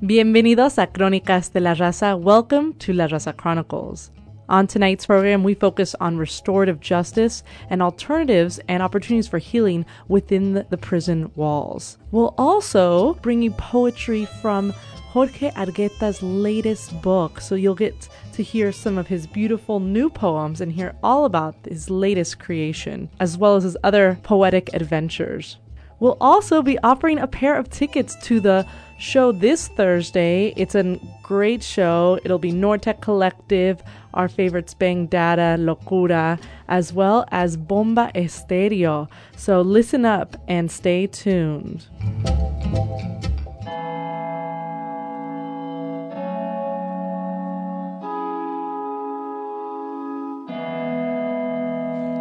Bienvenidos a Crónicas de la Raza. Welcome to La Raza Chronicles. On tonight's program, we focus on restorative justice and alternatives and opportunities for healing within the prison walls. We'll also bring you poetry from Jorge Argueta's latest book, so you'll get to hear some of his beautiful new poems and hear all about his latest creation, as well as his other poetic adventures. We'll also be offering a pair of tickets to the show this Thursday. It's a great show. It'll be Nortec Collective, our favorites Bang Data, Locura, as well as Bomba Estéreo. So listen up and stay tuned.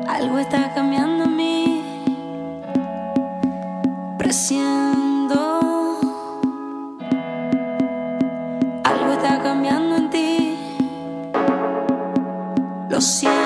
Algo está cambiando en mí. Presión. los.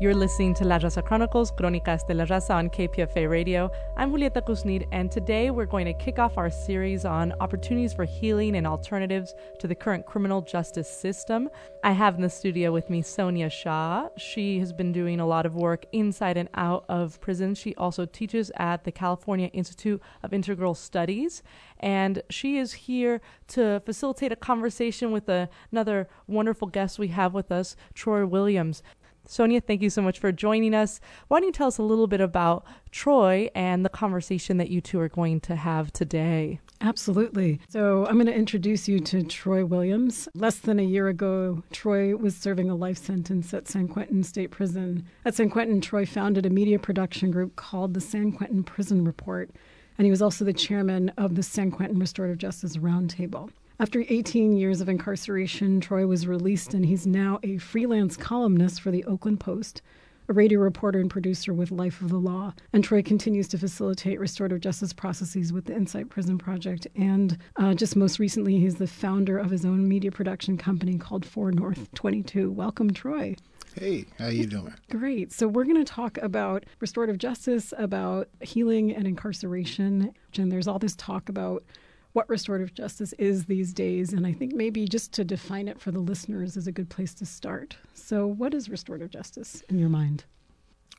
You're listening to La Raza Chronicles, Crónicas de la Raza on KPFA Radio. I'm Julieta Kusnir, and today we're going to kick off our series on opportunities for healing and alternatives to the current criminal justice system. I have in the studio with me Sonia Shah. She has been doing a lot of work inside and out of prison. She also teaches at the California Institute of Integral Studies, and she is here to facilitate a conversation with a, another wonderful guest we have with us, Troy Williams. Sonia, thank you so much for joining us. Why don't you tell us a little bit about Troy and the conversation that you two are going to have today? Absolutely. So, I'm going to introduce you to Troy Williams. Less than a year ago, Troy was serving a life sentence at San Quentin State Prison. At San Quentin, Troy founded a media production group called the San Quentin Prison Report, and he was also the chairman of the San Quentin Restorative Justice Roundtable. After 18 years of incarceration, Troy was released, and he's now a freelance columnist for the Oakland Post, a radio reporter and producer with Life of the Law. And Troy continues to facilitate restorative justice processes with the Insight Prison Project. And uh, just most recently, he's the founder of his own media production company called Four North 22. Welcome, Troy. Hey, how you doing? Great. So we're going to talk about restorative justice, about healing and incarceration. And there's all this talk about what restorative justice is these days. And I think maybe just to define it for the listeners is a good place to start. So, what is restorative justice in your mind?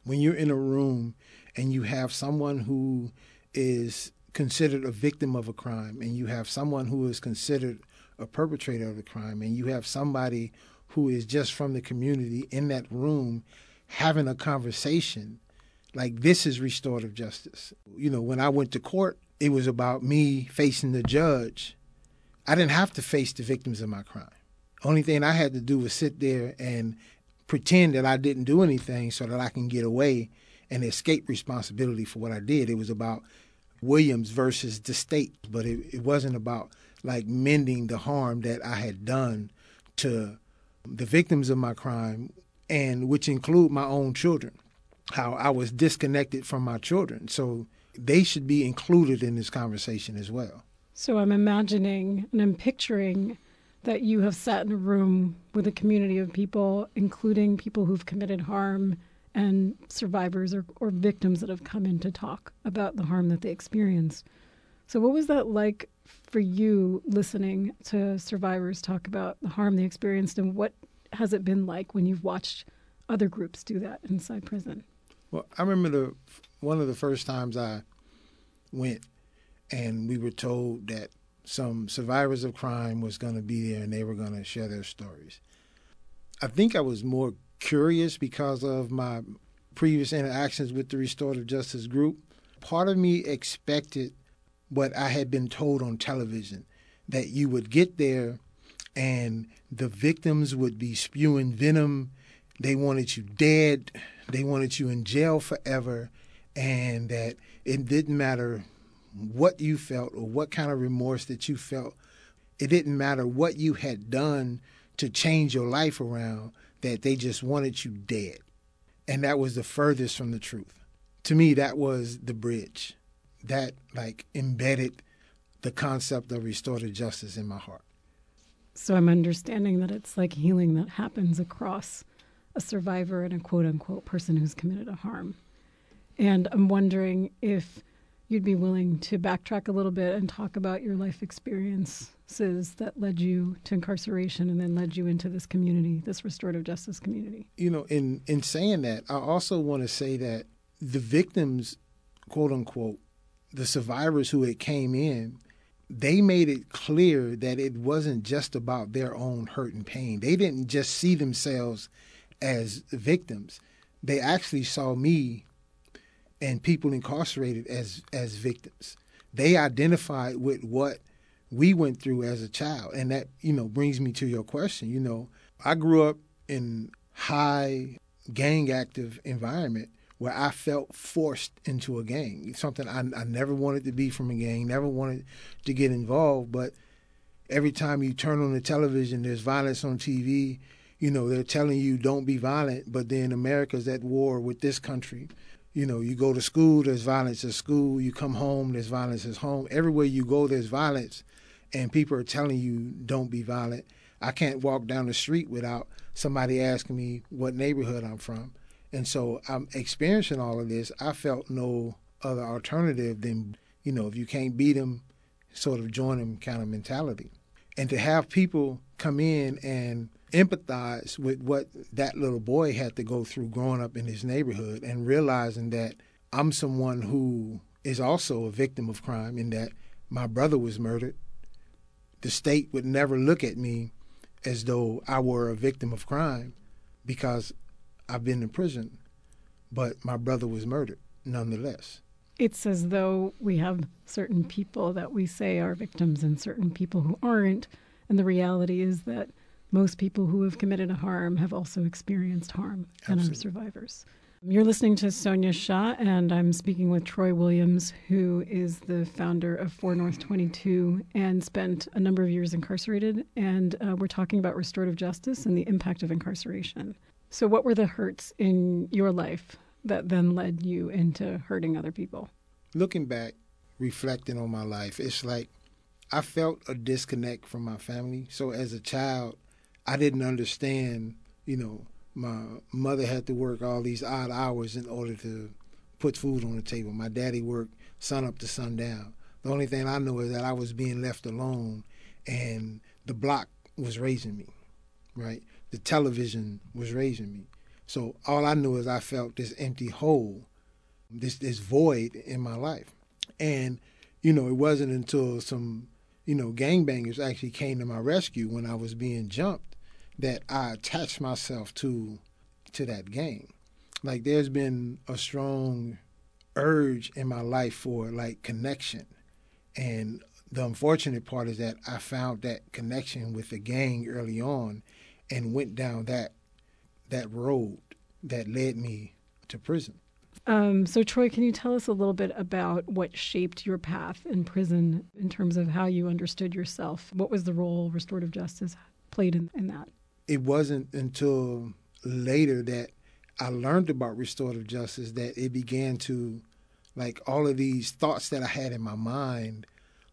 When you're in a room and you have someone who is considered a victim of a crime, and you have someone who is considered a perpetrator of a crime, and you have somebody who is just from the community in that room having a conversation, like this is restorative justice. You know, when I went to court, it was about me facing the judge. I didn't have to face the victims of my crime. Only thing I had to do was sit there and pretend that I didn't do anything so that I can get away and escape responsibility for what I did. It was about Williams versus the state, but it, it wasn't about like mending the harm that I had done to the victims of my crime, and which include my own children. How I was disconnected from my children. So they should be included in this conversation as well. So I'm imagining and I'm picturing that you have sat in a room with a community of people, including people who've committed harm and survivors or, or victims that have come in to talk about the harm that they experienced. So, what was that like for you listening to survivors talk about the harm they experienced, and what has it been like when you've watched other groups do that inside prison? Well, I remember the one of the first times I went, and we were told that some survivors of crime was going to be there and they were going to share their stories. I think I was more curious because of my previous interactions with the restorative justice group. Part of me expected what I had been told on television that you would get there and the victims would be spewing venom. They wanted you dead. They wanted you in jail forever. And that it didn't matter what you felt or what kind of remorse that you felt. It didn't matter what you had done to change your life around, that they just wanted you dead. And that was the furthest from the truth. To me, that was the bridge. That like embedded the concept of restorative justice in my heart. So I'm understanding that it's like healing that happens across a survivor and a quote unquote person who's committed a harm. And I'm wondering if you'd be willing to backtrack a little bit and talk about your life experiences that led you to incarceration and then led you into this community, this restorative justice community. You know, in in saying that, I also want to say that the victims, quote unquote, the survivors who had came in, they made it clear that it wasn't just about their own hurt and pain. They didn't just see themselves as victims. They actually saw me and people incarcerated as as victims. They identified with what we went through as a child, and that you know brings me to your question. You know, I grew up in high gang active environment where I felt forced into a gang. Something I, I never wanted to be from a gang, never wanted to get involved, but every time you turn on the television, there's violence on TV. You know, they're telling you don't be violent, but then America's at war with this country you know, you go to school, there's violence at school. You come home, there's violence at home. Everywhere you go, there's violence, and people are telling you don't be violent. I can't walk down the street without somebody asking me what neighborhood I'm from, And so I'm experiencing all of this. I felt no other alternative than, you know, if you can't beat them, sort of join them kind of mentality. And to have people come in and empathize with what that little boy had to go through growing up in his neighborhood and realizing that I'm someone who is also a victim of crime in that my brother was murdered. The state would never look at me as though I were a victim of crime because I've been in prison, but my brother was murdered nonetheless. It's as though we have certain people that we say are victims and certain people who aren't. And the reality is that most people who have committed a harm have also experienced harm and are survivors. You're listening to Sonia Shah, and I'm speaking with Troy Williams, who is the founder of 4 North 22 and spent a number of years incarcerated. And uh, we're talking about restorative justice and the impact of incarceration. So, what were the hurts in your life that then led you into hurting other people? Looking back, reflecting on my life, it's like I felt a disconnect from my family. So as a child, I didn't understand, you know, my mother had to work all these odd hours in order to put food on the table. My daddy worked sun up to sundown. The only thing I know is that I was being left alone and the block was raising me, right? The television was raising me. So all I knew is I felt this empty hole, this this void in my life. And, you know, it wasn't until some, you know, gangbangers actually came to my rescue when I was being jumped that I attached myself to to that gang. Like there's been a strong urge in my life for like connection. And the unfortunate part is that I found that connection with the gang early on and went down that that road that led me to prison. Um, so, Troy, can you tell us a little bit about what shaped your path in prison in terms of how you understood yourself? What was the role restorative justice played in, in that? It wasn't until later that I learned about restorative justice that it began to, like, all of these thoughts that I had in my mind,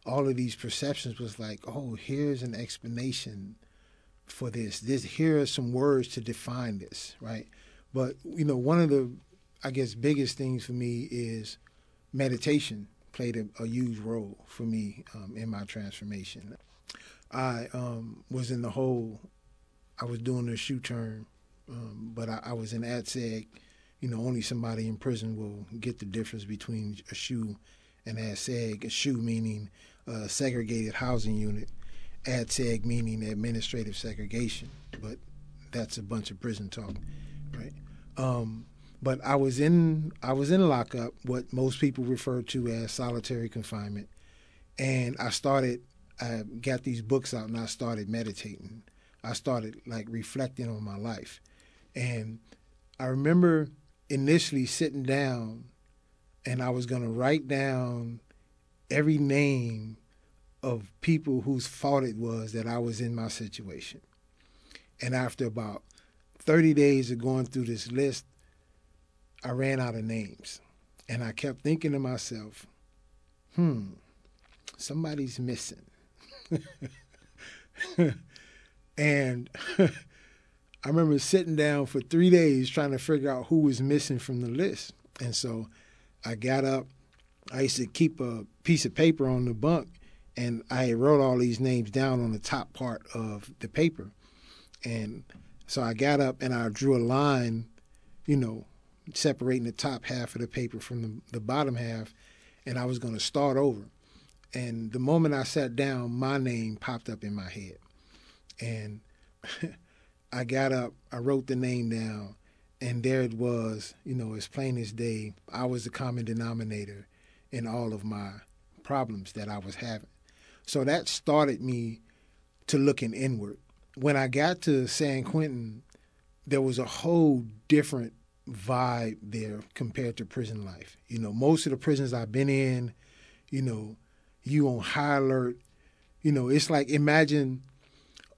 all of these perceptions was like, oh, here's an explanation for this. This here are some words to define this, right? But you know, one of the I guess biggest things for me is meditation played a, a huge role for me um, in my transformation. I um, was in the hole. I was doing a SHU turn, um, but I, I was in ADSEG. You know, only somebody in prison will get the difference between a SHU and ADSEG. A SHU meaning segregated housing unit, ADSEG meaning administrative segregation. But that's a bunch of prison talk, right? Um, but I was in I was in lockup, what most people refer to as solitary confinement, and I started. I got these books out and I started meditating. I started like reflecting on my life, and I remember initially sitting down, and I was going to write down every name of people whose fault it was that I was in my situation. And after about 30 days of going through this list, I ran out of names. And I kept thinking to myself, hmm, somebody's missing. and I remember sitting down for three days trying to figure out who was missing from the list. And so I got up. I used to keep a piece of paper on the bunk, and I wrote all these names down on the top part of the paper. And so I got up and I drew a line, you know, separating the top half of the paper from the, the bottom half, and I was going to start over. And the moment I sat down, my name popped up in my head. And I got up, I wrote the name down, and there it was, you know, as plain as day. I was the common denominator in all of my problems that I was having. So that started me to looking inward. When I got to San Quentin, there was a whole different vibe there compared to prison life. You know, most of the prisons I've been in, you know, you on high alert. You know, it's like imagine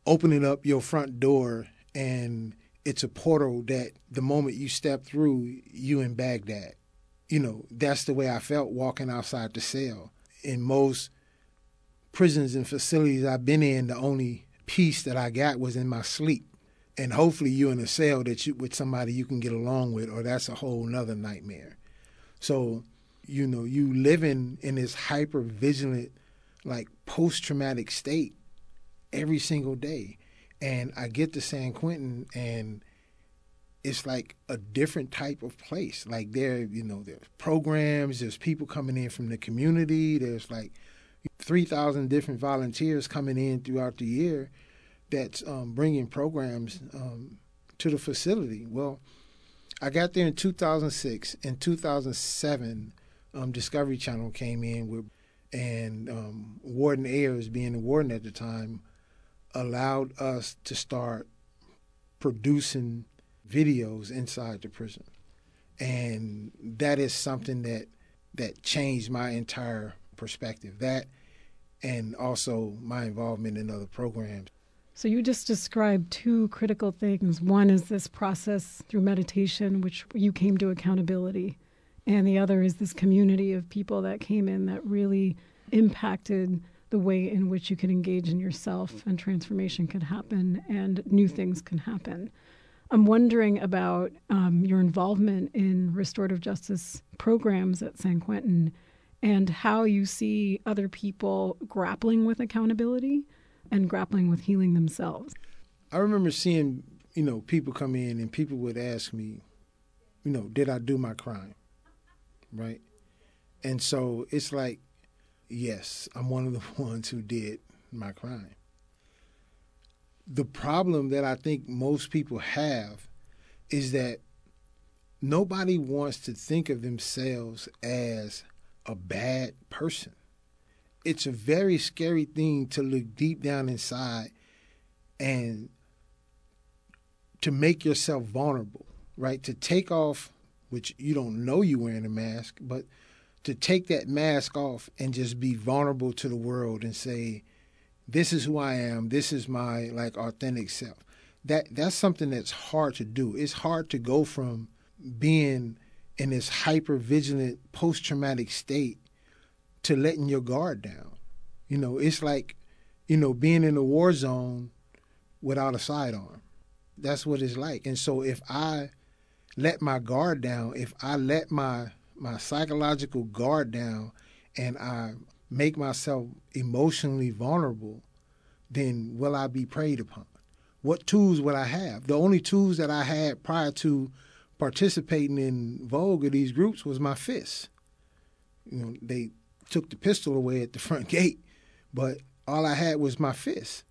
opening up your front door and it's a portal that the moment you step through, you in Baghdad. You know, that's the way I felt walking outside the cell. In most prisons and facilities I've been in, the only peace that I got was in my sleep. and hopefully you're in a cell that you with somebody you can get along with, or that's a whole nother nightmare. So, you know, you living in this hyper vigilant, like post traumatic state every single day. And I get to San Quentin and it's like a different type of place. Like there, you know, there's programs, there's people coming in from the community, there's like 3,000 different volunteers coming in throughout the year that's um, bringing programs um, to the facility. Well, I got there in 2006. In 2007, um, Discovery Channel came in with, and um, Warden Ayers, being the warden at the time, allowed us to start producing videos inside the prison, and that is something that that changed my entire perspective. That, and also my involvement in other programs. So you just described two critical things. One is this process through meditation, which you came to accountability, and the other is this community of people that came in that really impacted the way in which you can engage in yourself and transformation can happen and new things can happen. I'm wondering about um, your involvement in restorative justice programs at San Quentin and how you see other people grappling with accountability and grappling with healing themselves. I remember seeing, you know, people come in and people would ask me, you know, did I do my crime? Right? And so it's like, yes, I'm one of the ones who did my crime. The problem that I think most people have is that nobody wants to think of themselves as a bad person. It's a very scary thing to look deep down inside and to make yourself vulnerable, right? To take off, which you don't know you're wearing a mask, but to take that mask off and just be vulnerable to the world and say, this is who I am, this is my like authentic self. That that's something that's hard to do. It's hard to go from being in this hyper vigilant post traumatic state to letting your guard down. You know, it's like, you know, being in a war zone without a sidearm. That's what it's like. And so if I let my guard down, if I let my my psychological guard down and I make myself emotionally vulnerable, then will I be preyed upon? What tools will I have? The only tools that I had prior to participating in VOEG or these groups was my fists. You know, they took the pistol away at the front gate, but all I had was my fist.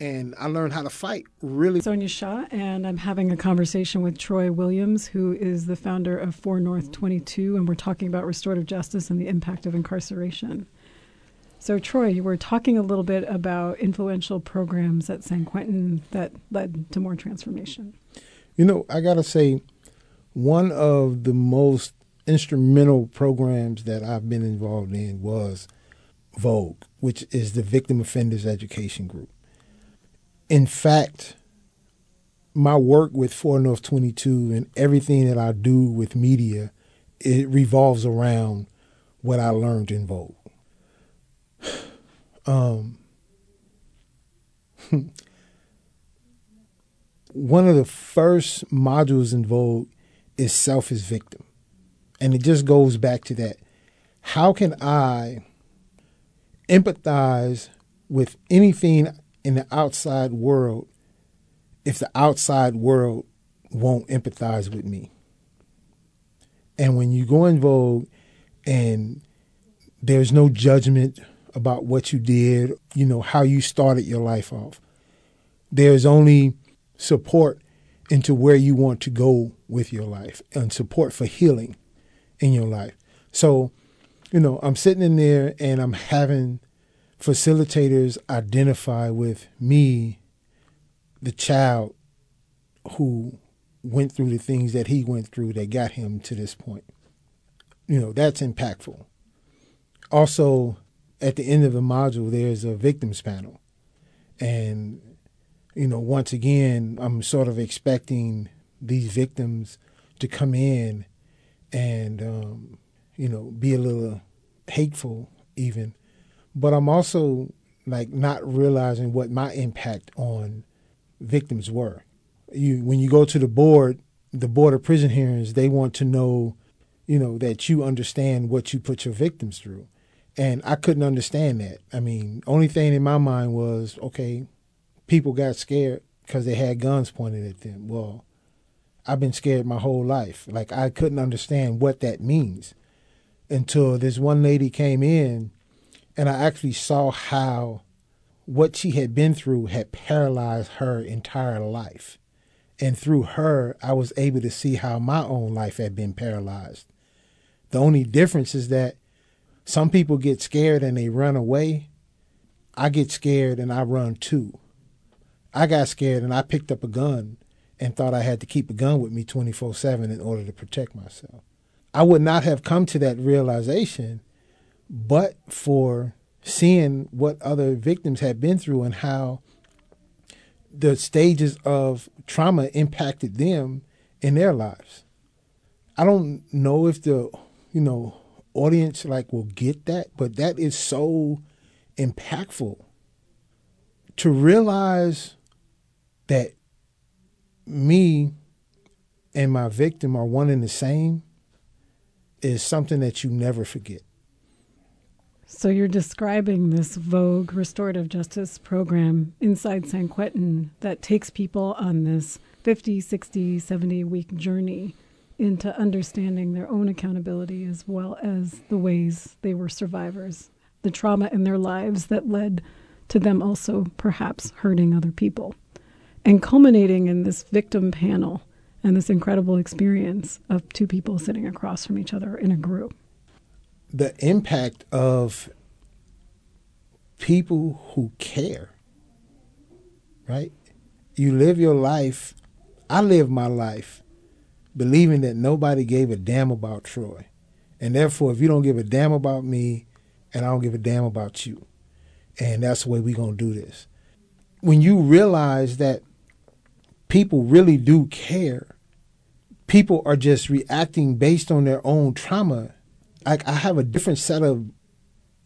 And I learned how to fight really. Sonia Shah, and I'm having a conversation with Troy Williams, who is the founder of 4 North 22, and we're talking about restorative justice and the impact of incarceration. So, Troy, you were talking a little bit about influential programs at San Quentin that led to more transformation. You know, I got to say, one of the most instrumental programs that I've been involved in was VOEG, which is the Victim Offenders Education Group. In fact, my work with 4 North 22 and everything that I do with media, it revolves around what I learned in VOEG. Um, one of the first modules in VOEG is self as victim. And it just goes back to that. How can I empathize with anything in the outside world if the outside world won't empathize with me? And when you go in VOEG and there's no judgment about what you did, you know, how you started your life off, there's only support into where you want to go with your life and support for healing in your life. So, you know, I'm sitting in there and I'm having facilitators identify with me, the child who went through the things that he went through that got him to this point. You know, that's impactful. Also, at the end of the module, there's a victims panel. And, you know, once again, I'm sort of expecting these victims to come in and, um, you know, be a little hateful even. But I'm also like not realizing what my impact on victims were. you when you go to the board, the board of prison hearings, they want to know, you know, that you understand what you put your victims through. And I couldn't understand that. I mean, only thing in my mind was, okay, people got scared because they had guns pointed at them. Well, I've been scared my whole life. Like I couldn't understand what that means until this one lady came in and I actually saw how what she had been through had paralyzed her entire life. And through her, I was able to see how my own life had been paralyzed. The only difference is that some people get scared and they run away. I get scared and I run too. I got scared and I picked up a gun and thought I had to keep a gun with me 24 7 in order to protect myself. I would not have come to that realization but for seeing what other victims had been through and how the stages of trauma impacted them in their lives. I don't know if the, you know, audience like will get that, but that is so impactful to realize that me and my victim are one and the same is something that you never forget. So you're describing this VOEG restorative justice program inside San Quentin that takes people on this 50, 60, 70 week journey into understanding their own accountability as well as the ways they were survivors, the trauma in their lives that led to them also perhaps hurting other people, and culminating in this victim panel and this incredible experience of two people sitting across from each other in a group. The impact of people who care, right? You live your life. I live my life believing that nobody gave a damn about Troy. And therefore, if you don't give a damn about me and I don't give a damn about you, and that's the way we're going to do this. When you realize that people really do care, people are just reacting based on their own trauma like I have a different set of,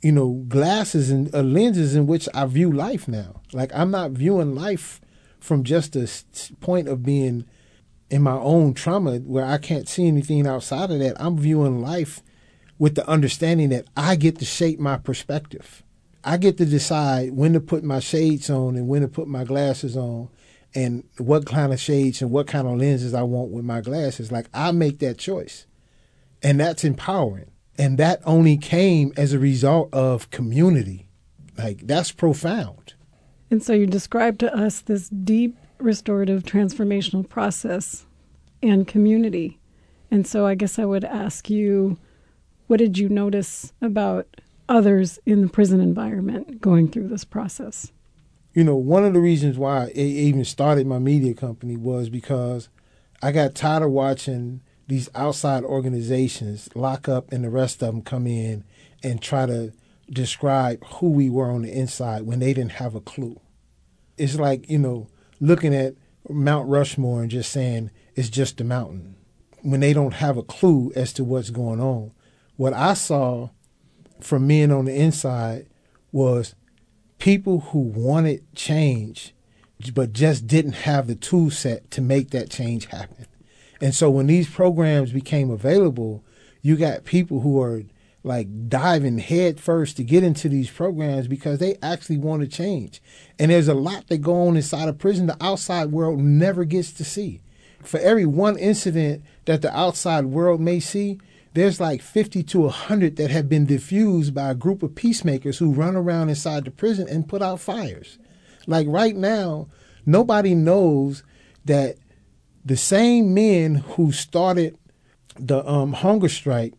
you know, glasses and uh, lenses in which I view life now. Like I'm not viewing life from just a point of being in my own trauma where I can't see anything outside of that. I'm viewing life with the understanding that I get to shape my perspective. I get to decide when to put my shades on and when to put my glasses on and what kind of shades and what kind of lenses I want with my glasses. Like I make that choice. And that's empowering. And that only came as a result of community. Like that's profound. And so you described to us this deep restorative transformational process and community. And so I guess I would ask you what did you notice about others in the prison environment going through this process? You know, one of the reasons why I even started my media company was because I got tired of watching these outside organizations lock up and the rest of them come in and try to describe who we were on the inside when they didn't have a clue. It's like, you know, looking at Mount Rushmore and just saying it's just a mountain when they don't have a clue as to what's going on. What I saw from men on the inside was people who wanted change but just didn't have the tool set to make that change happen. And so when these programs became available, you got people who are like diving head first to get into these programs because they actually want to change. And there's a lot that go on inside a prison the outside world never gets to see. For every one incident that the outside world may see, there's like 50 to 100 that have been diffused by a group of peacemakers who run around inside the prison and put out fires. Like right now, nobody knows that the same men who started the um, hunger strike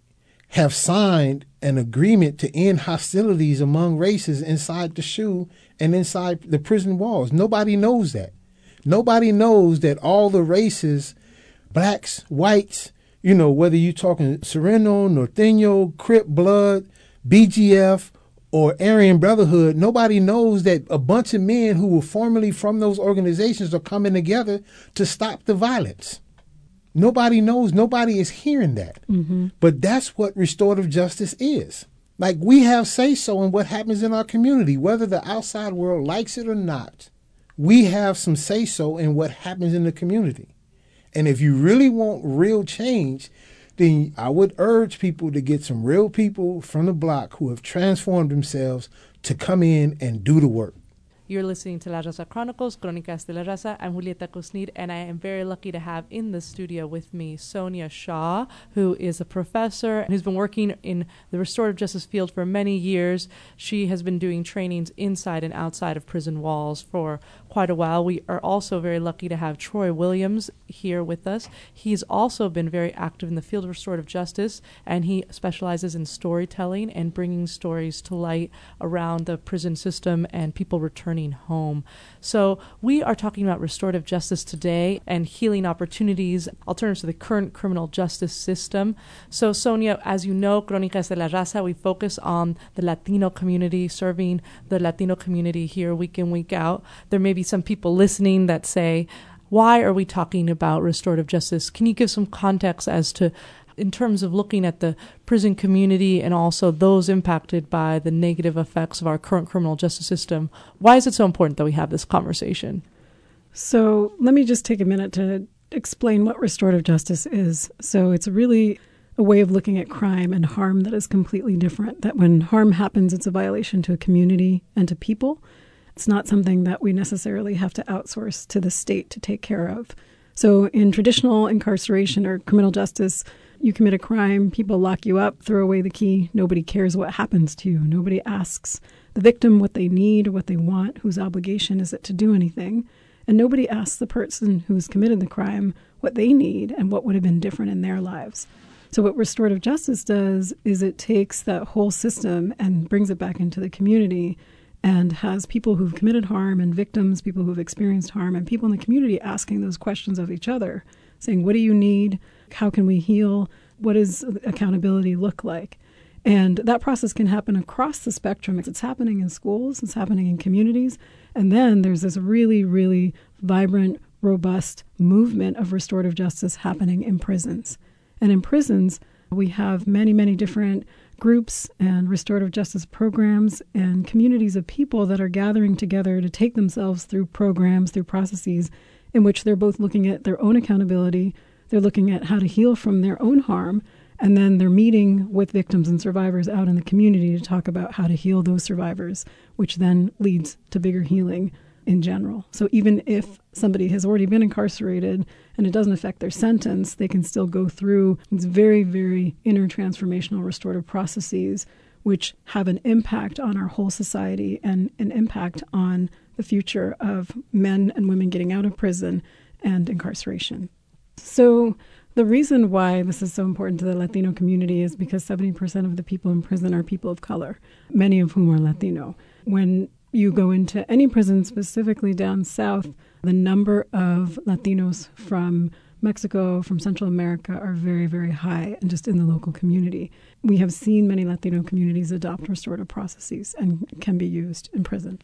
have signed an agreement to end hostilities among races inside the SHU and inside the prison walls. Nobody knows that. Nobody knows that all the races, blacks, whites, you know, whether you're talking Sureño, Norteño, Crip Blood, BGF, or Aryan Brotherhood, nobody knows that a bunch of men who were formerly from those organizations are coming together to stop the violence. Nobody knows, nobody is hearing that. Mm-hmm. But that's what restorative justice is. Like we have say so in what happens in our community, whether the outside world likes it or not. we have some say so in what happens in the community. And if you really want real change, then I would urge people to get some real people from the block who have transformed themselves to come in and do the work. You're listening to La Raza Chronicles, Crónicas de la Raza. I'm Julieta Kusnir, and I am very lucky to have in the studio with me Sonia Shah, who is a professor and who's been working in the restorative justice field for many years. She has been doing trainings inside and outside of prison walls for quite a while. We are also very lucky to have Troy Williams here with us. He's also been very active in the field of restorative justice, and he specializes in storytelling and bringing stories to light around the prison system and people returning home. So, we are talking about restorative justice today and healing opportunities, alternatives to the current criminal justice system. So, Sonia, as you know, Crónicas de la Raza, we focus on the Latino community, serving the Latino community here week in, week out. There may be some people listening that say, why are we talking about restorative justice? Can you give some context as to, in terms of looking at the prison community and also those impacted by the negative effects of our current criminal justice system? Why is it so important that we have this conversation? So let me just take a minute to explain what restorative justice is. So it's really a way of looking at crime and harm that is completely different. That when harm happens, it's a violation to a community and to people. It's not something that we necessarily have to outsource to the state to take care of. So in traditional incarceration or criminal justice, you commit a crime, people lock you up, throw away the key, nobody cares what happens to you. Nobody asks the victim what they need, what they want, whose obligation is it to do anything. And nobody asks the person who's committed the crime what they need and what would have been different in their lives. So, what restorative justice does is it takes that whole system and brings it back into the community and has people who've committed harm and victims, people who've experienced harm, and people in the community asking those questions of each other, saying, What do you need? How can we heal? What does accountability look like? And that process can happen across the spectrum. It's happening in schools, it's happening in communities. And then there's this really, really vibrant, robust movement of restorative justice happening in prisons. And in prisons, we have many, many different groups and restorative justice programs and communities of people that are gathering together to take themselves through programs, through processes in which they're both looking at their own accountability, they're looking at how to heal from their own harm, and then they're meeting with victims and survivors out in the community to talk about how to heal those survivors, which then leads to bigger healing in general. So even if somebody has already been incarcerated and it doesn't affect their sentence, they can still go through these very, very inner transformational restorative processes which have an impact on our whole society and an impact on the future of men and women getting out of prison and incarceration. So the reason why this is so important to the Latino community is because 70% of the people in prison are people of color, many of whom are Latino. When you go into any prison, specifically down south, the number of Latinos from Mexico, from Central America, are very, very high, and just in the local community. We have seen many Latino communities adopt restorative processes and can be used in prison.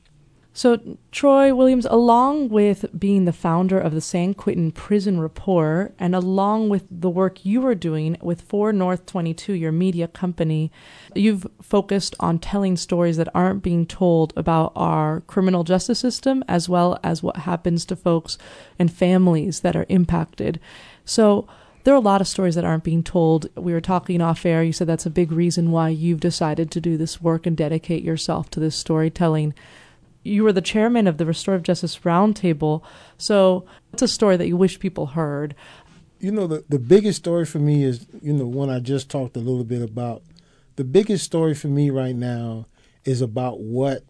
So, Troy Williams, along with being the founder of the San Quentin Prison Report, and along with the work you are doing with 4 North 22, your media company, you've focused on telling stories that aren't being told about our criminal justice system, as well as what happens to folks and families that are impacted. So, there are a lot of stories that aren't being told. We were talking off air. You said that's a big reason why you've decided to do this work and dedicate yourself to this storytelling you were the chairman of the Restorative Justice Roundtable. So it's a story that you wish people heard. You know, the, the biggest story for me is, you know, one I just talked a little bit about. The biggest story for me right now is about what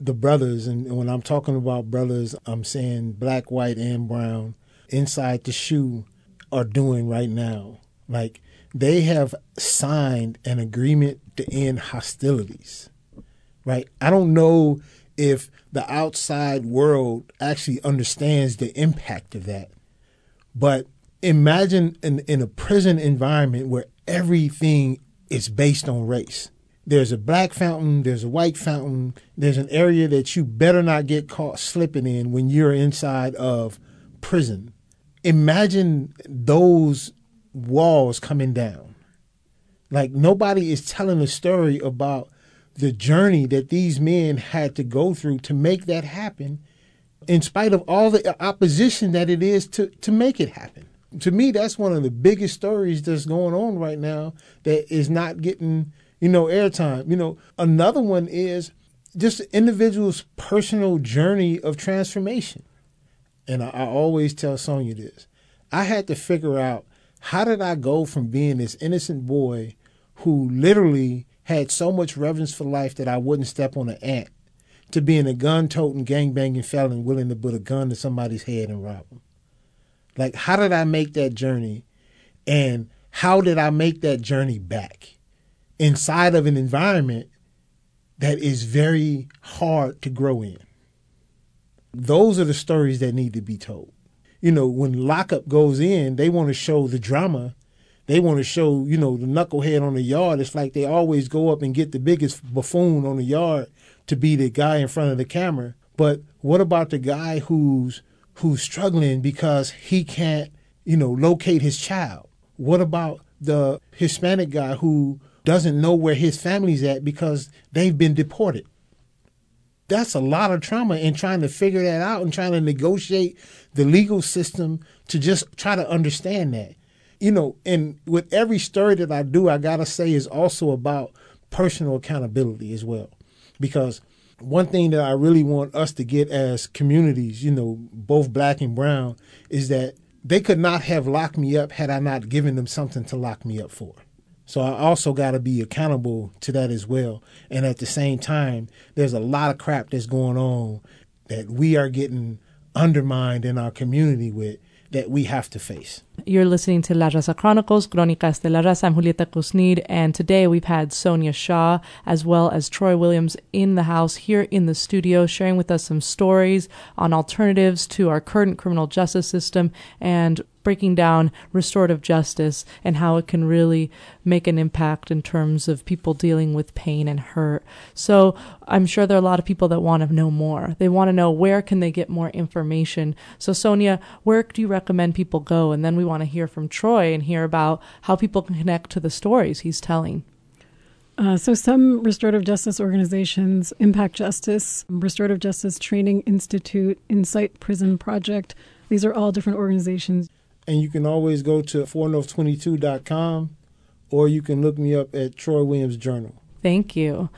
the brothers, and when I'm talking about brothers, I'm saying black, white, and brown, inside the SHU are doing right now. Like, they have signed an agreement to end hostilities, right? I don't know if the outside world actually understands the impact of that. But imagine in, in a prison environment where everything is based on race. There's a black fountain, there's a white fountain, there's an area that you better not get caught slipping in when you're inside of prison. Imagine those walls coming down. Like nobody is telling a story about the journey that these men had to go through to make that happen in spite of all the opposition that it is to, to make it happen. To me, that's one of the biggest stories that's going on right now that is not getting, you know, airtime. You know, another one is just the individual's personal journey of transformation. And I, I always tell Sonia this. I had to figure out how did I go from being this innocent boy who literally had so much reverence for life that I wouldn't step on an ant to being a gun toting, gang banging felon willing to put a gun to somebody's head and rob them. Like, how did I make that journey? And how did I make that journey back inside of an environment that is very hard to grow in? Those are the stories that need to be told. You know, when lockup goes in, they want to show the drama. They want to show, you know, the knucklehead on the yard. It's like they always go up and get the biggest buffoon on the yard to be the guy in front of the camera. But what about the guy who's who's struggling because he can't, you know, locate his child? What about the Hispanic guy who doesn't know where his family's at because they've been deported? That's a lot of trauma in trying to figure that out and trying to negotiate the legal system to just try to understand that. You know, and with every story that I do, I got to say is also about personal accountability as well. Because one thing that I really want us to get as communities, you know, both black and brown, is that they could not have locked me up had I not given them something to lock me up for. So I also got to be accountable to that as well. And at the same time, there's a lot of crap that's going on that we are getting undermined in our community with that we have to face. You're listening to La Raza Chronicles, Crónicas de la Raza. I'm Julieta Kusnir, and today we've had Sonia Shah as well as Troy Williams in the house here in the studio, sharing with us some stories on alternatives to our current criminal justice system and breaking down restorative justice and how it can really make an impact in terms of people dealing with pain and hurt. So I'm sure there are a lot of people that want to know more. They want to know where can they get more information. So Sonia, where do you recommend people go? And then we want to hear from Troy and hear about how people can connect to the stories he's telling. Uh, so, some restorative justice organizations, Impact Justice, Restorative Justice Training Institute, Insight Prison Project, these are all different organizations. And you can always go to 4north22.com or you can look me up at Troy Williams Journal. Thank you.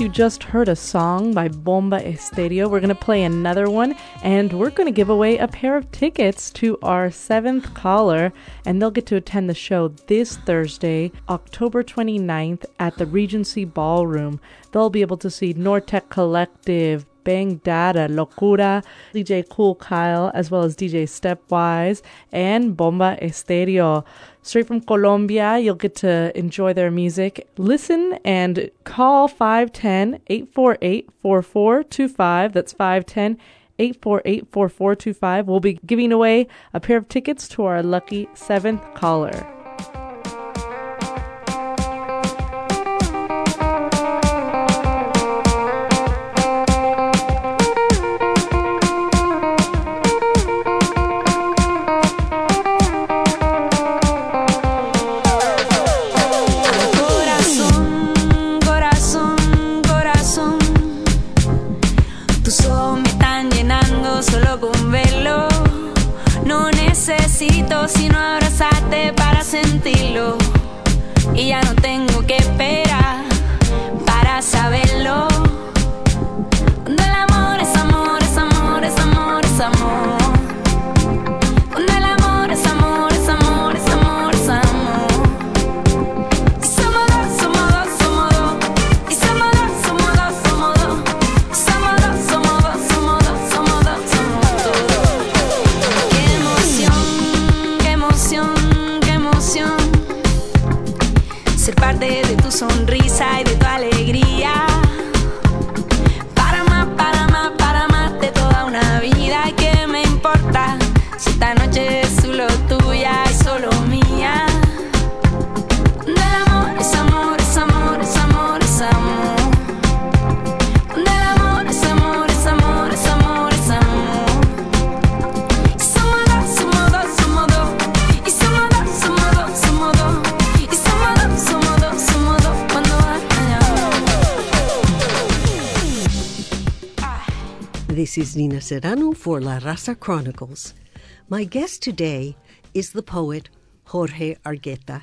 You just heard a song by Bomba Estéreo. We're going to play another one, and we're going to give away a pair of tickets to our seventh caller, and they'll get to attend the show this Thursday, October 29th, at the Regency Ballroom. They'll be able to see Nortec Collective, Bang Data, Locura, DJ Cool Kyle, as well as DJ Stepwise, and Bomba Estéreo. Straight from Colombia, you'll get to enjoy their music. Listen and call 510 848 4425. That's 510 848 4425. We'll be giving away a pair of tickets to our lucky seventh caller. Serrano for La Raza Chronicles. My guest today is the poet Jorge Argueta.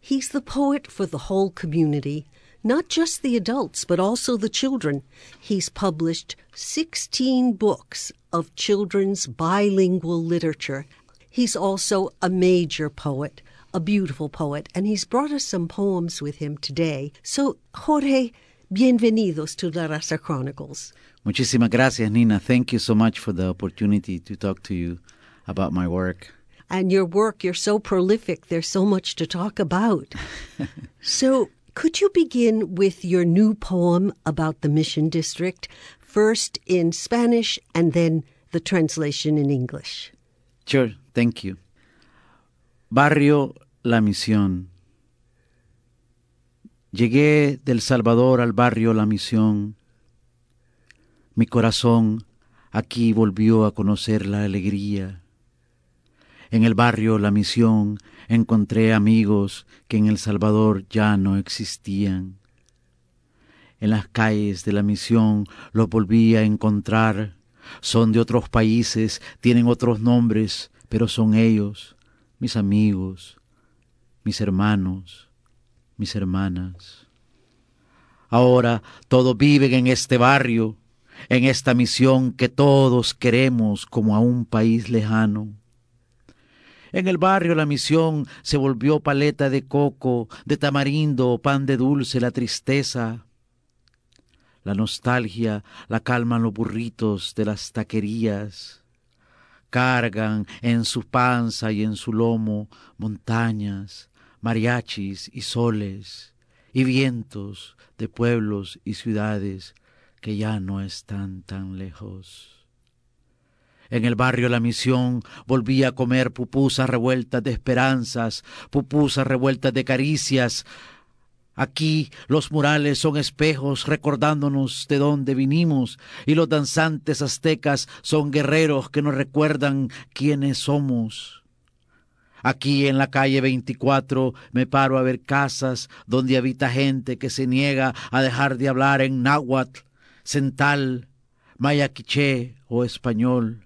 He's the poet for the whole community, not just the adults, but also the children. He's published 16 books of children's bilingual literature. He's also a major poet, a beautiful poet, and he's brought us some poems with him today. So, Jorge, bienvenidos to La Raza Chronicles. Muchísimas gracias, Nina. Thank you so much for the opportunity to talk to you about my work. and your work, you're so prolific, there's so much to talk about. so, could you begin with your new poem about the Mission District, first in Spanish and then the translation in English? Sure, thank you. Barrio La Misión. Llegué del Salvador al barrio La Misión. Mi corazón aquí volvió a conocer la alegría. En el barrio La Misión encontré amigos que en El Salvador ya no existían. En las calles de la misión los volví a encontrar. Son de otros países, tienen otros nombres, pero son ellos, mis amigos, mis hermanos, mis hermanas. Ahora todos viven en este barrio, en esta misión que todos queremos como a un país lejano. En el barrio la misión se volvió paleta de coco, de tamarindo, pan de dulce, la tristeza. La nostalgia la calman los burritos de las taquerías. Cargan en su panza y en su lomo montañas, mariachis y soles, y vientos de pueblos y ciudades que ya no están tan lejos. En el barrio La Misión volví a comer pupusas revueltas de esperanzas, pupusas revueltas de caricias. Aquí los murales son espejos recordándonos de dónde vinimos y los danzantes aztecas son guerreros que nos recuerdan quiénes somos. Aquí en la calle 24 me paro a ver casas donde habita gente que se niega a dejar de hablar en náhuatl, cental, maya quiché o español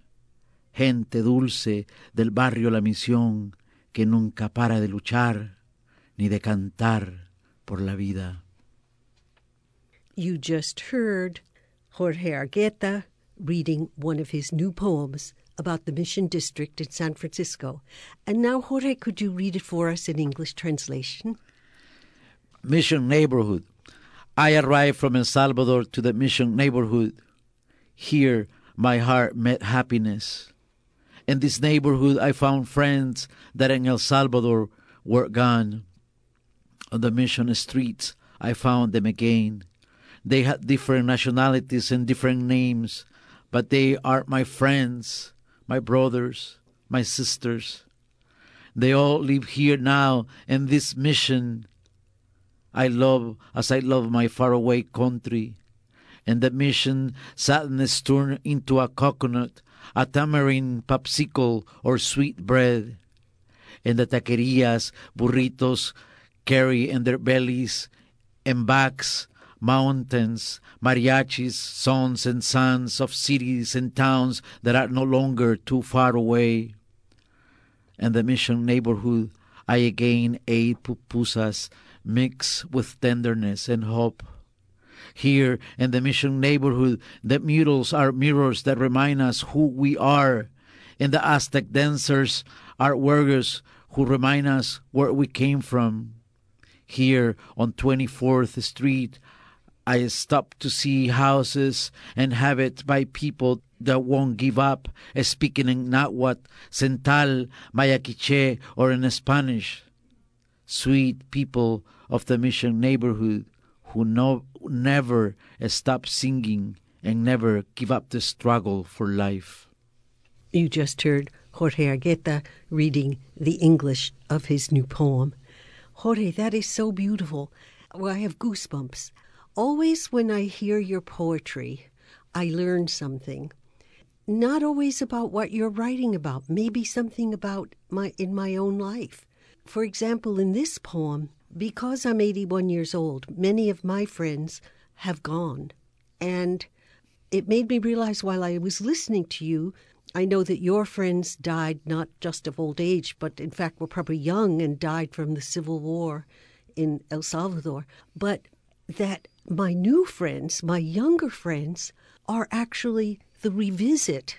gente dulce del barrio La Misión que nunca para de luchar ni de cantar por la vida. You just heard Jorge Argueta reading one of his new poems about the Mission District in San Francisco. And now, Jorge, could you read it for us in English translation? Mission neighborhood. I arrived from El Salvador to the mission neighborhood. Here, my heart met happiness. In this neighborhood, I found friends that in El Salvador were gone. On the mission streets, I found them again. They had different nationalities and different names, but they are my friends, my brothers, my sisters. They all live here now in this mission. I love as I love my faraway country. And the mission sadness turned into a coconut, a tamarind popsicle, or sweet bread. And the taquerias, burritos carry in their bellies and backs mountains, mariachis, sons and sons of cities and towns that are no longer too far away. In the mission neighborhood, I again ate pupusas mixed with tenderness and hope. Here in the mission neighborhood, the murals are mirrors that remind us who we are. And the Aztec dancers are warriors who remind us where we came from. Here on 24th Street, I stopped to see houses inhabited by people that won't give up, eh, speaking in Nahuatl, Central, Mayaquiche, or in Spanish. Sweet people of the mission neighborhood who no, never eh, stop singing and never give up the struggle for life. You just heard Jorge Argueta reading the English of his new poem. Jorge, that is so beautiful. Well, I have goosebumps. Always when I hear your poetry, I learn something. Not always about what you're writing about, maybe something about my in my own life. For example, in this poem, because I'm 81 years old, many of my friends have gone. And it made me realize while I was listening to you, I know that your friends died not just of old age, but in fact were probably young and died from the Civil War in El Salvador. But that my new friends, my younger friends, are actually the revisit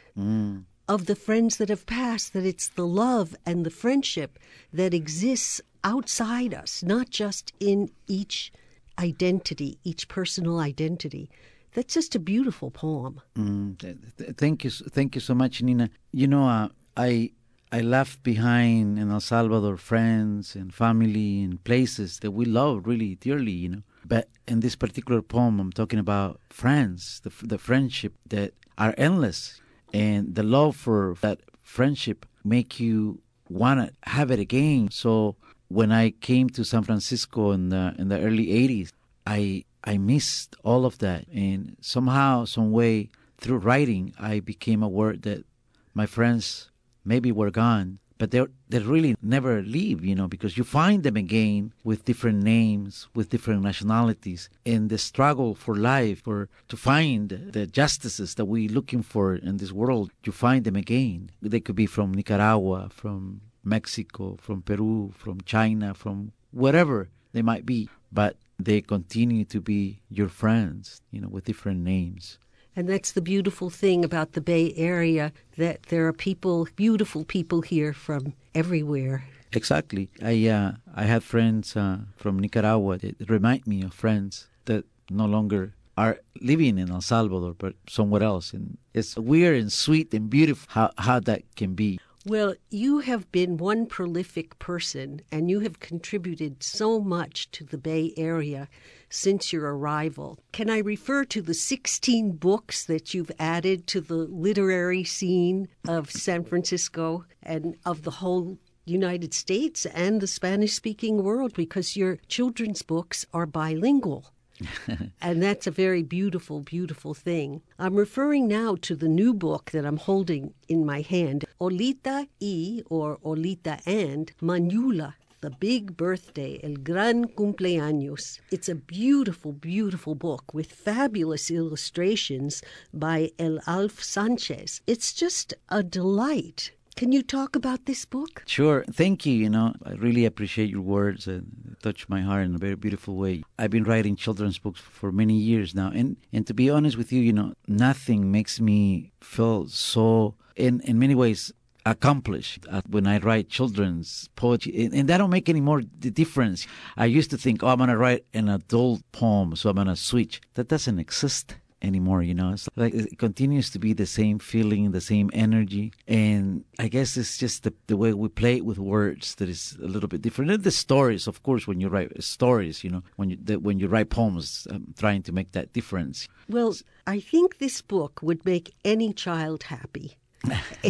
of the friends that have passed, that it's the love and the friendship that exists outside us, not just in each identity, each personal identity. That's just a beautiful poem. Mm, th- th- thank you, thank you so much, Nina. You know, uh, I I left behind in El Salvador friends and family and places that we love really dearly. You know, but in this particular poem, I'm talking about friends, the the friendship that are endless, and the love for that friendship make you want to have it again. So when I came to San Francisco in the in the early '80s, I I missed all of that, and somehow, some way, through writing, I became aware that my friends maybe were gone, but they they really never leave, you know, because you find them again with different names, with different nationalities, in the struggle for life, for to find the justices that we're looking for in this world. You find them again. They could be from Nicaragua, from Mexico, from Peru, from China, from wherever they might be, but they continue to be your friends, you know, with different names. And that's the beautiful thing about the Bay Area that there are people, beautiful people here from everywhere. Exactly. I uh, I have friends uh, from Nicaragua that remind me of friends that no longer are living in El Salvador, but somewhere else. And it's weird and sweet and beautiful how, how that can be. Well, you have been one prolific person and you have contributed so much to the Bay Area since your arrival. Can I refer to the 16 books that you've added to the literary scene of San Francisco and of the whole United States and the Spanish speaking world because your children's books are bilingual? and that's a very beautiful, beautiful thing. I'm referring now to the new book that I'm holding in my hand, Olita y, or Olita and, Manyula. The Big Birthday, El Gran Cumpleaños. It's a beautiful, beautiful book with fabulous illustrations by El Alf Sanchez. It's just a delight. Can you talk about this book? Sure. Thank you. You know, I really appreciate your words and touch my heart in a very beautiful way. I've been writing children's books for many years now. And, and to be honest with you, you know, nothing makes me feel so, in, in many ways, accomplished when I write children's poetry. And, that don't make any more the difference. I used to think, oh, I'm going to write an adult poem, so I'm going to switch. That doesn't exist anymore you know it's like it continues to be the same feeling the same energy and i guess it's just the, the way we play it with words that is a little bit different and the stories of course when you write stories you know when you the, when you write poems um, trying to make that difference Well, I think this book would make any child happy.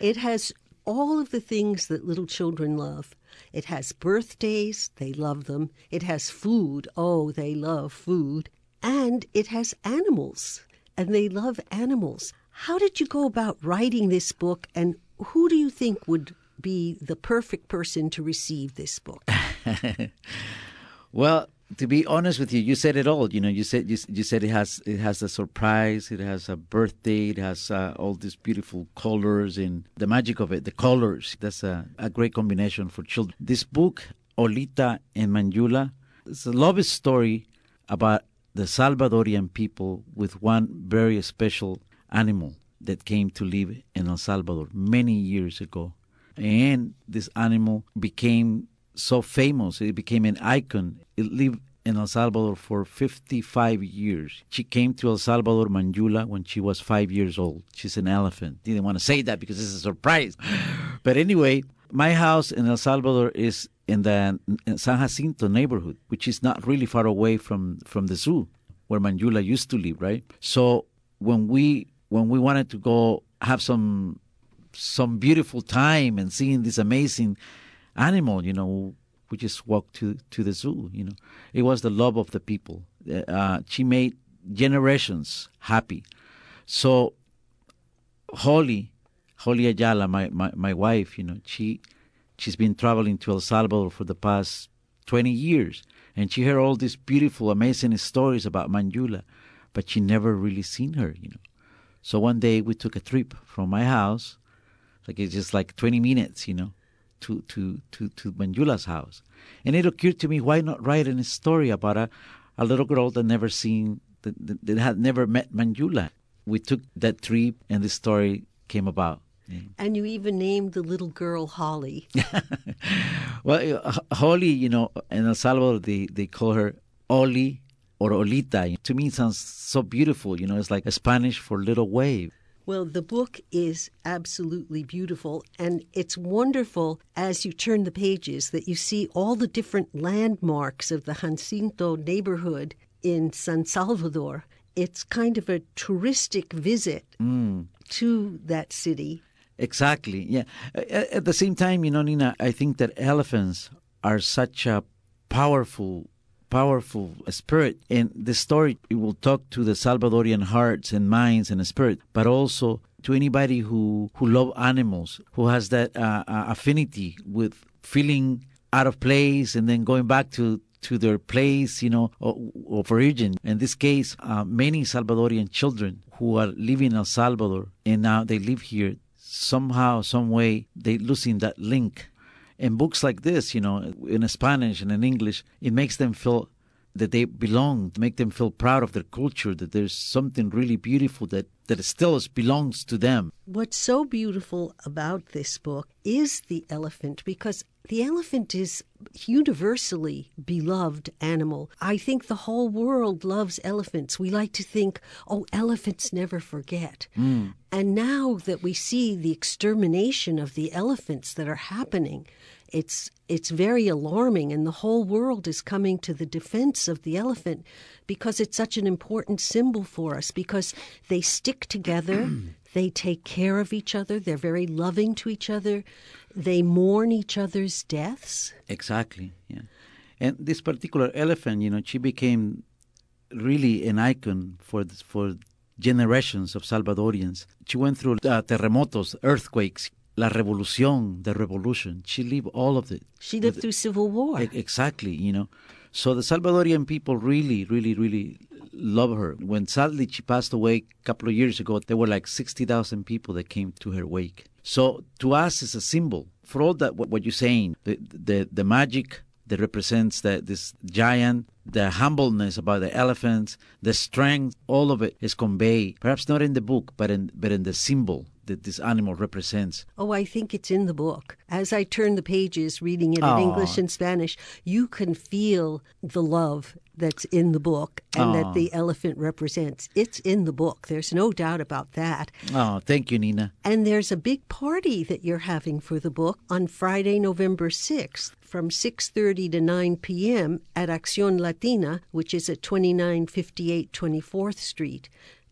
it has all of the things that little children love. It has birthdays, they love them. It has food, oh, they love food. And it has animals, and they love animals. How did you go about writing this book, and who do you think would be the perfect person to receive this book? Well, to be honest with you, you said it all. You know, you said you, you said it has it has a surprise, it has a birthday, it has uh, all these beautiful colors and the magic of it, the colors. That's a, a great combination for children. This book, Olita and Manyula, it's a love story about the Salvadorian people with one very special animal that came to live in El Salvador many years ago. And this animal became so famous, it became an icon. It lived in El Salvador for 55 years. She came to El Salvador, Manyula, when she was five years old. She's an elephant. Didn't want to say that because it's a surprise. But anyway, my house in El Salvador is in the in San Jacinto neighborhood, which is not really far away from, from the zoo where Manyula used to live, right? So when we when we wanted to go have some some beautiful time and seeing this amazing animal, you know, we just walked to to the zoo. You know, it was the love of the people. Uh, she made generations happy. So Holly, Holly Ayala, my, my, my wife, you know, she she's been traveling to El Salvador for the past twenty years, and she heard all these beautiful, amazing stories about Manyula, but she never really seen her, you know. So one day we took a trip from my house, like it's just like twenty minutes, you know, to to to to Manyula's house, and it occurred to me why not write a story about a a little girl that never seen that, that had never met Manyula. We took that trip, and the story came about. Yeah. And you even named the little girl Holly. Well, uh, Holly, you know, in El Salvador, they, they call her Oli or Olita. To me, it sounds so beautiful. You know, it's like Spanish for little wave. Well, the book is absolutely beautiful, and it's wonderful as you turn the pages that you see all the different landmarks of the Jacinto neighborhood in San Salvador. It's kind of a touristic visit to that city. Exactly. Yeah. At, the same time, you know, Nina, I think that elephants are such a powerful, powerful spirit. And the story it will talk to the Salvadorian hearts and minds and spirit, but also to anybody who who love animals, who has that uh, uh, affinity with feeling out of place and then going back to to their place, you know, of, of origin. In this case, uh, many Salvadorian children who are living in El Salvador and now they live here, somehow, some way, they losing that link. And books like this, you know, in Spanish and in English, it makes them feel that they belong, make them feel proud of their culture, that there's something really beautiful that, that still belongs to them. What's so beautiful about this book is the elephant because the elephant is universally beloved animal. I think the whole world loves elephants. We like to think, oh, elephants never forget. Hmm. And now that we see the extermination of the elephants that are happening, it's it's very alarming and the whole world is coming to the defense of the elephant because it's such an important symbol for us because they stick together they take care of each other they're very loving to each other they mourn each other's deaths Exactly. Yeah. And this particular elephant, you know, she became really an icon for this, for generations of Salvadorians. She went through uh, terremotos, earthquakes, la revolución, the revolution. She lived all of it. she lived through civil war Exactly, you know. So the Salvadorian people really, really, really love her. When sadly she passed away a couple of years ago, there were like 60,000 people that came to her wake. So to us, it's a symbol for all that what, what you're saying. The, the the magic that represents the, this giant, the humbleness about the elephants, the strength, all of it is conveyed. Perhaps not in the book, but in but in the symbol that this animal represents. Oh, I think it's in the book. As I turn the pages, reading it in Aw. English and Spanish, you can feel the love that's in the book and Aw. that the elephant represents. It's in the book. There's no doubt about that. Oh, thank you, Nina. And there's a big party that you're having for the book on Friday, November 6th from 6:30 to 9 p.m. at Acción Latina, which is at 2958 24th Street.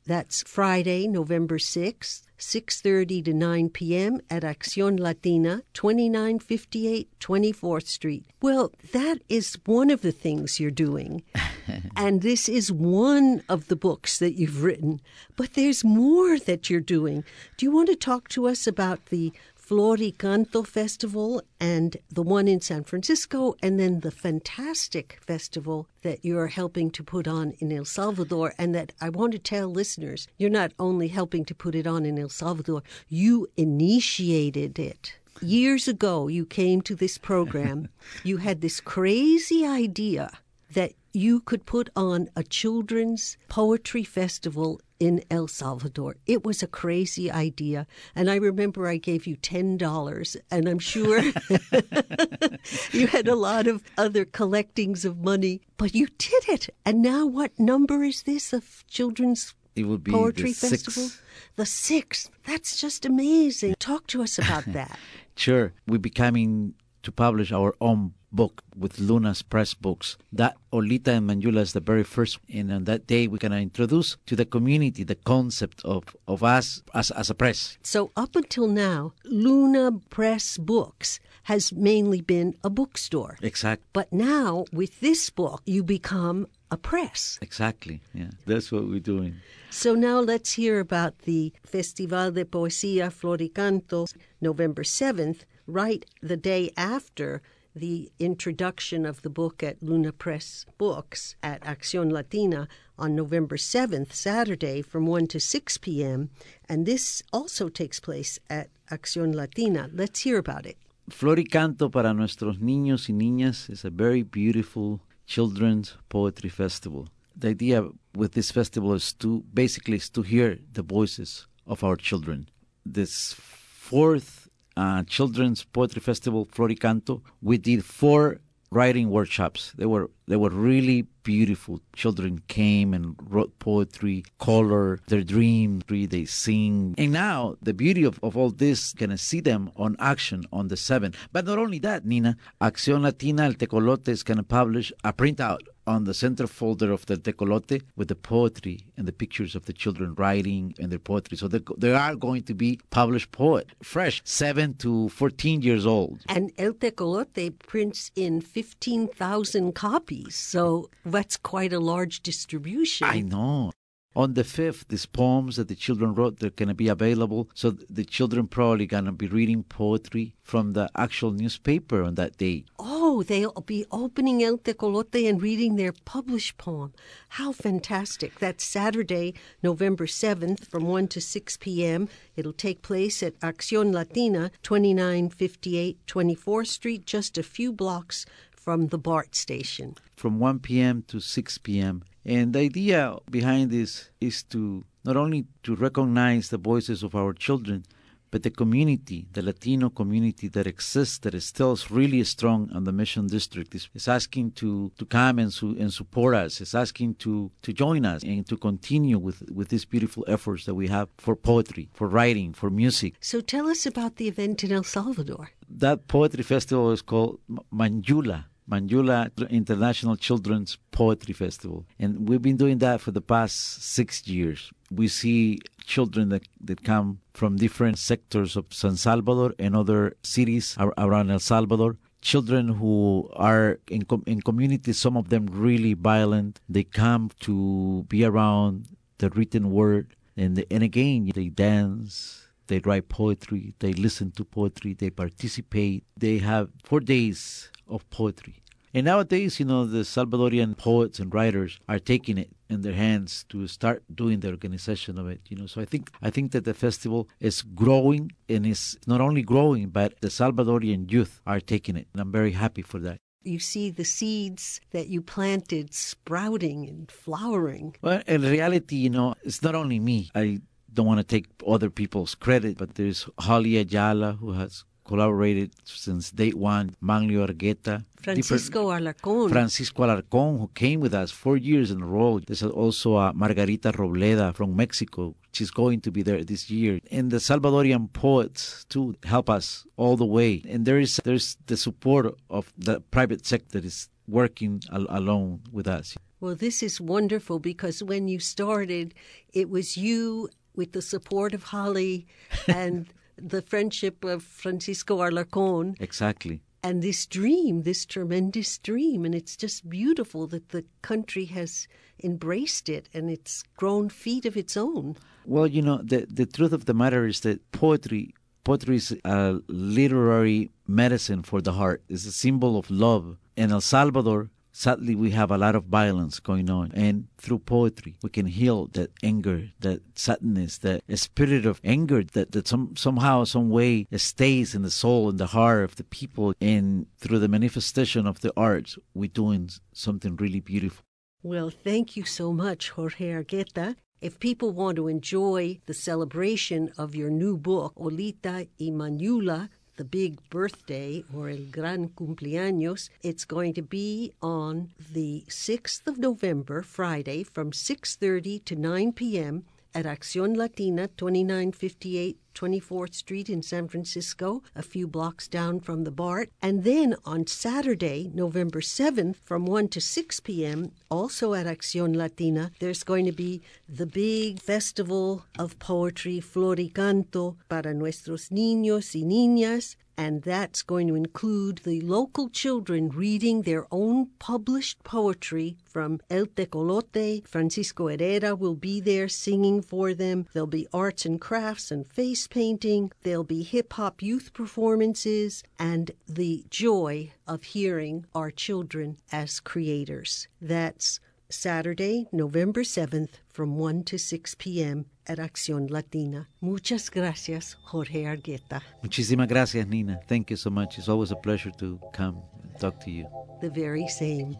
That's Friday, November 6th, 6:30 to 9 p.m. at Acción Latina, 2958 24th Street. Well, that is one of the things you're doing. and this is one of the books that you've written, but there's more that you're doing. Do you want to talk to us about the Floricanto Festival and the one in San Francisco, and then the fantastic festival that you're helping to put on in El Salvador. And that I want to tell listeners you're not only helping to put it on in El Salvador, you initiated it. Years ago, you came to this program, you had this crazy idea that you could put on a children's poetry festival in El Salvador. It was a crazy idea. And I remember I gave you $10, and I'm sure you had a lot of other collectings of money, but you did it. And now, what number is this of children's It would be poetry the festival? sixth. The sixth. That's just amazing. Talk to us about that. Sure, we're becoming to publish our own book with Luna's Press Books. That Olita and Manyula is the very first, and on that day we're gonna introduce to the community the concept of, of us as, as a press. So, up until now, Luna Press Books has mainly been a bookstore. Exact, But now, with this book, you become a press. exactly. Yeah, that's what we're doing. So, now let's hear about the Festival de Poesía Floricanto, November 7th, right the day after the introduction of the book at Luna Press Books at Acción Latina on November 7th, Saturday, from 1 to 6 p.m. And this also takes place at Acción Latina. Let's hear about it. Floricanto para nuestros niños y niñas is a very beautiful children's poetry festival. The idea with this festival is to basically is to hear the voices of our children. This fourth uh, children's poetry festival, Floricanto, we did four writing workshops. They were they were really beautiful. Children came and wrote poetry, color their dreams, they sing. And now the beauty of, of all this, gonna see them on action on the 7th. But not only that, Nina, Acción Latina El Tecolote is gonna publish a printout on the center folder of the Tecolote with the poetry and the pictures of the children writing and their poetry. So they, they are going to be published poet, fresh, 7 to 14 years old. And El Tecolote prints in 15,000 copies, so that's quite a large distribution. I know. On the 5th, these poems that the children wrote, they're going to be available. So the children probably going to be reading poetry from the actual newspaper on that day. Oh, Oh, they'll be opening El Tecolote and reading their published poem. How fantastic. That's Saturday, November 7th from 1 to 6 p.m. It'll take place at Acción Latina, 2958 24th Street, just a few blocks from the BART station. from 1 p.m. to 6 p.m. And the idea behind this is to not only to recognize the voices of our children, but the community, the Latino community that exists, that is still really strong on the Mission District, is, is asking to, to come and, su- and support us, is asking to, to join us and to continue with, with these beautiful efforts that we have for poetry, for writing, for music. So tell us about the event in El Salvador. That poetry festival is called Manyula. Manyula International Children's Poetry Festival. And we've been doing that for the past six years. We see children that, that come from different sectors of San Salvador and other cities around El Salvador. Children who are in, com- in communities, some of them really violent. They come to be around the written word. And, the, and again, they dance, they write poetry, they listen to poetry, they participate. They have four days of poetry. And nowadays, you know, the Salvadorian poets and writers are taking it in their hands to start doing the organization of it. You know, so I think I think that the festival is growing and is not only growing, but the Salvadorian youth are taking it, and I'm very happy for that. You see the seeds that you planted sprouting and flowering. Well, in reality, you know, it's not only me. I don't want to take other people's credit, but there's Holly Ayala who has collaborated since day one, Manlio Argueta, Francisco Alarcón. Francisco Alarcón, who came with us four years in a row. There's also uh, Margarita Robleda from Mexico. She's going to be there this year. And the Salvadorian poets, too, help us all the way. And there is there's the support of the private sector that is working al- alone with us. Well, this is wonderful because when you started, it was you with the support of Holly and the friendship of Francisco Alarcón Exactly. and this dream, this tremendous dream. And it's just beautiful that the country has embraced it and it's grown feet of its own. Well, you know, the the truth of the matter is that poetry poetry is a literary medicine for the heart. It's a symbol of love. In El Salvador, sadly, we have a lot of violence going on, and through poetry, we can heal that anger, that sadness, that spirit of anger that that some somehow, some way, stays in the soul and the heart of the people. And through the manifestation of the arts, we're doing something really beautiful. Well, thank you so much, Jorge Argueta. If people want to enjoy the celebration of your new book, Olita y Manyula, the big birthday or el gran cumpleaños, it's going to be on the 6th of November, Friday, from 6.30 to 9 p.m. at Acción Latina, 2958 24th Street in San Francisco, a few blocks down from the BART. And then on Saturday, November 7th, from 1 to 6 p.m., also at Acción Latina, there's going to be the big festival of poetry, Floricanto, para nuestros niños y niñas. And that's going to include the local children reading their own published poetry from El Tecolote. Francisco Herrera will be there singing for them. There'll be arts and crafts and face painting. There'll be hip hop youth performances and the joy of hearing our children as creators. That's Saturday, November 7th from 1 to 6 p.m. at Acción Latina. Muchas gracias, Jorge Argueta. Muchísimas gracias, Nina. Thank you so much. It's always a pleasure to come and talk to you. The very same.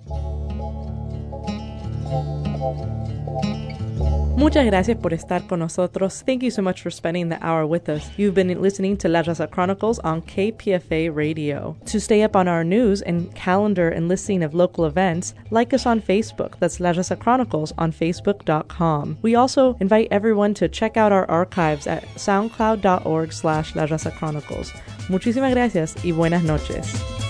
Muchas gracias por estar con nosotros. Thank you so much for spending the hour with us. You've been listening to La Raza Chronicles on KPFA Radio. To stay up on our news and calendar and listing of local events, like us on Facebook. That's La Raza Chronicles on Facebook.com. We also invite everyone to check out our archives at soundcloud.org slash La Raza Chronicles. Muchísimas gracias y buenas noches.